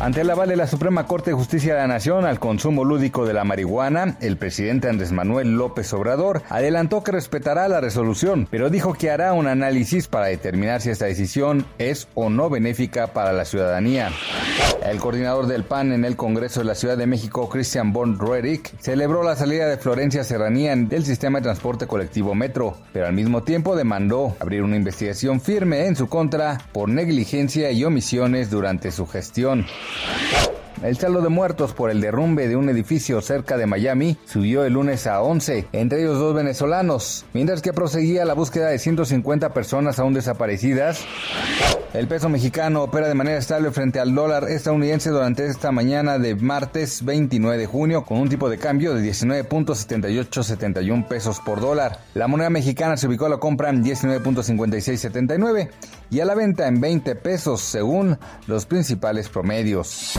Ante el aval de la Suprema Corte de Justicia de la Nación al consumo lúdico de la marihuana, el presidente Andrés Manuel López Obrador adelantó que respetará la resolución, pero dijo que hará un análisis para determinar si esta decisión es o no benéfica para la ciudadanía. El coordinador del PAN en el Congreso de la Ciudad de México, Christian von Roerich, celebró la salida de Florencia Serranía del sistema de transporte colectivo Metro, pero al mismo tiempo demandó abrir una investigación firme en su contra por negligencia y omisiones durante su gestión. Oh! El saldo de muertos por el derrumbe de un edificio cerca de Miami subió el lunes a 11, entre ellos dos venezolanos, mientras que proseguía la búsqueda de 150 personas aún desaparecidas. El peso mexicano opera de manera estable frente al dólar estadounidense durante esta mañana de martes 29 de junio con un tipo de cambio de 19.7871 pesos por dólar. La moneda mexicana se ubicó a la compra en 19.5679 y a la venta en 20 pesos según los principales promedios.